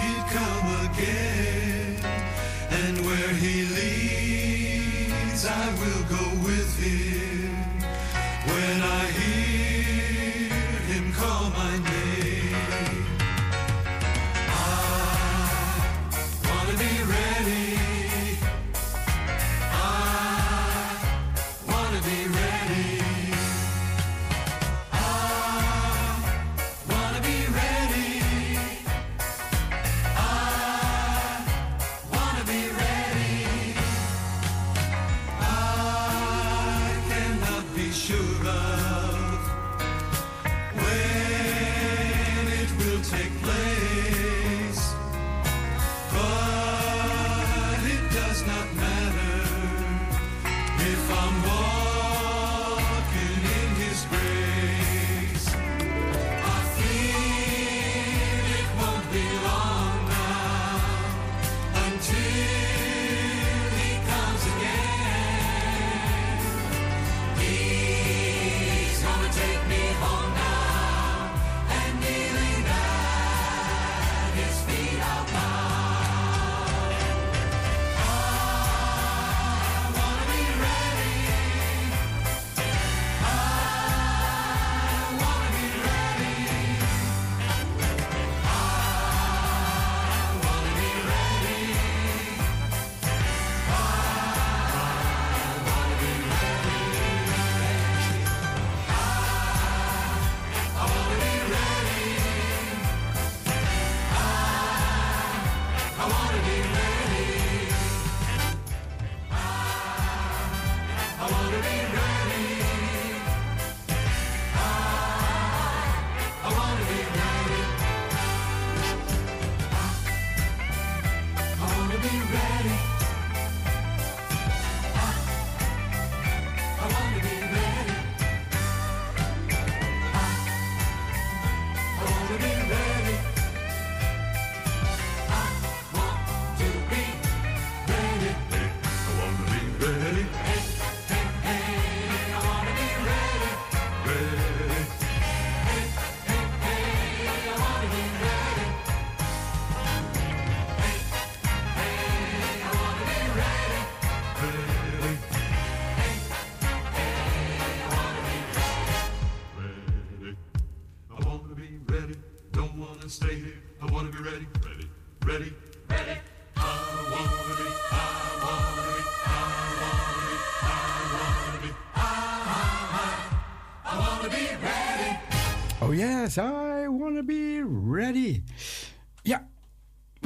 he'd come again.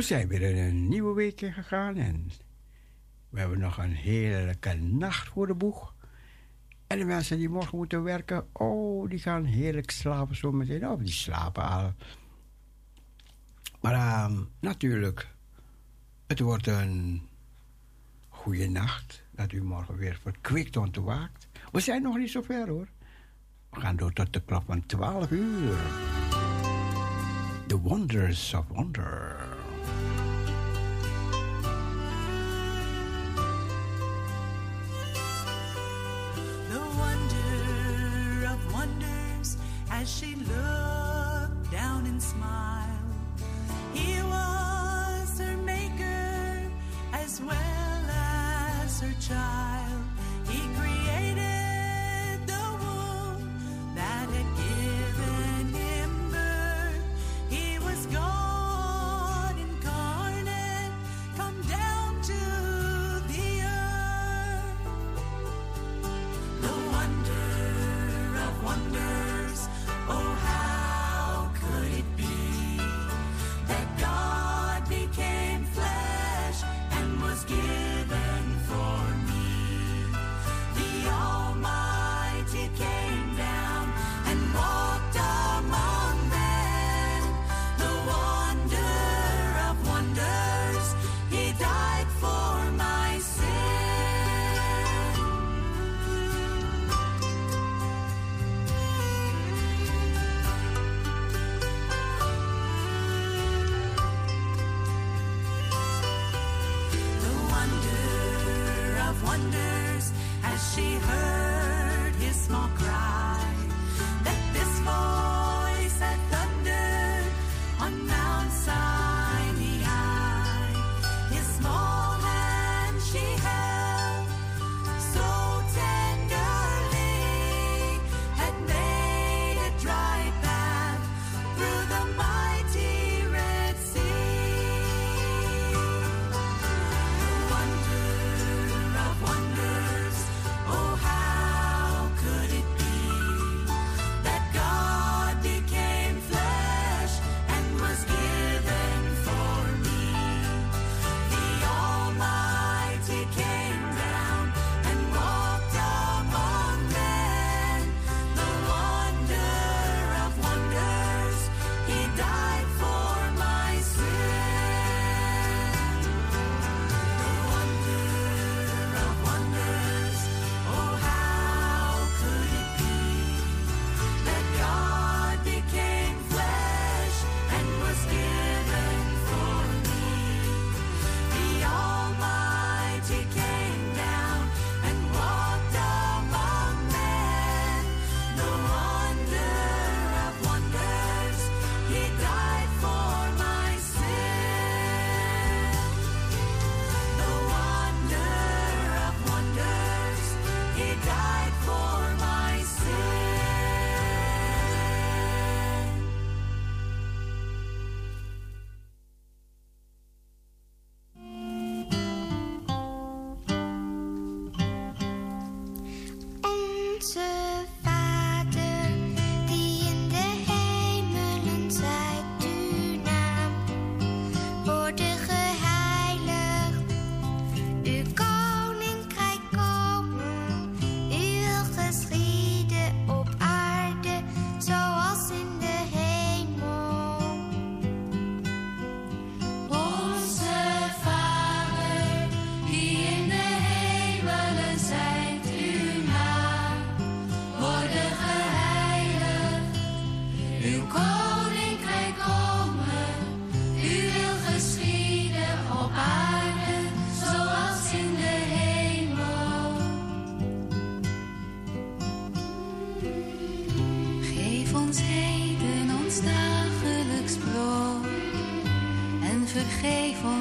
zijn weer in een nieuwe week gegaan en we hebben nog een heerlijke nacht voor de boeg. En de mensen die morgen moeten werken, oh, die gaan heerlijk slapen zo meteen. Of die slapen al. Maar ehm, natuurlijk, het wordt een goede nacht. Dat u morgen weer verkwikt ontwaakt. We zijn nog niet zo ver hoor. We gaan door tot de klok van 12 uur. The Wonders of Wonder. as she looked down and smiled.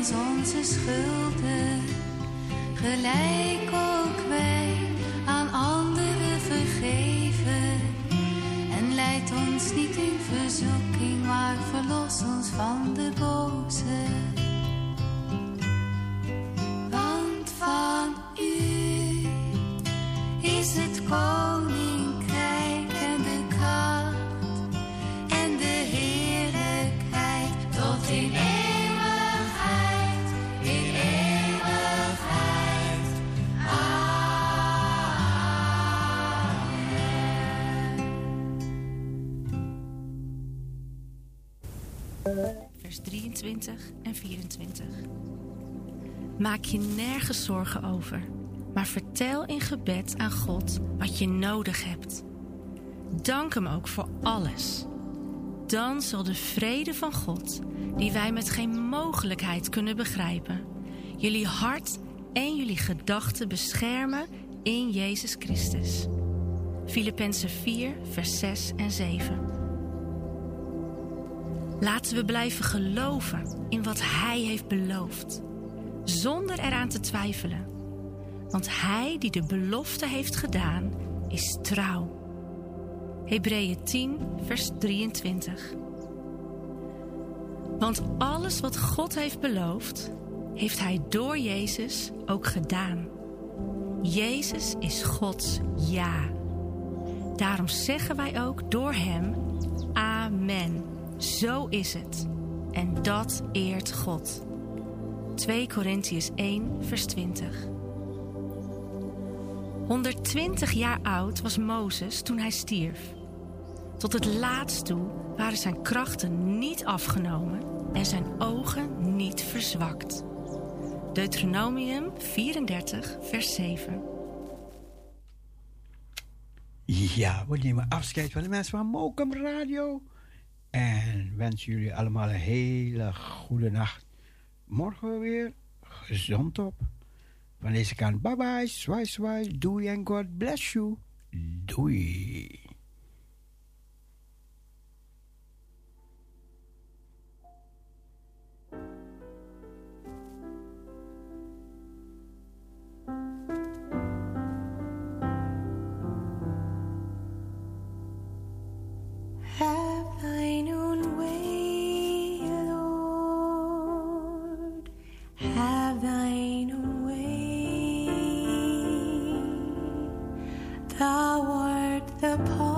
Ons onze schulden, gelijk ook wij aan anderen vergeven. En leid ons niet in verzoeking, maar verlos ons van de boze. 24. Maak je nergens zorgen over, maar vertel in gebed aan God wat je nodig hebt. Dank Hem ook voor alles. Dan zal de vrede van God, die wij met geen mogelijkheid kunnen begrijpen, jullie hart en jullie gedachten beschermen in Jezus Christus. Filippenzen 4, vers 6 en 7. Laten we blijven geloven in wat Hij heeft beloofd, zonder eraan te twijfelen. Want Hij die de belofte heeft gedaan, is trouw. Hebreeën 10, vers 23. Want alles wat God heeft beloofd, heeft Hij door Jezus ook gedaan. Jezus is Gods ja. Daarom zeggen wij ook door Hem Amen. Zo is het. En dat eert God. 2 Korintiërs 1, vers 20. 120 jaar oud was Mozes toen hij stierf. Tot het laatst toe waren zijn krachten niet afgenomen en zijn ogen niet verzwakt. Deuteronomium 34, vers 7. Ja, we nemen afscheid van de mensen van Mokum Radio. En wensen jullie allemaal een hele goede nacht. Morgen weer gezond op. Van deze kant, bye bye, zwaai zwaai, doei en God bless you. Doei. Have thine own way, Lord. Have thine own way. Thou art the potter.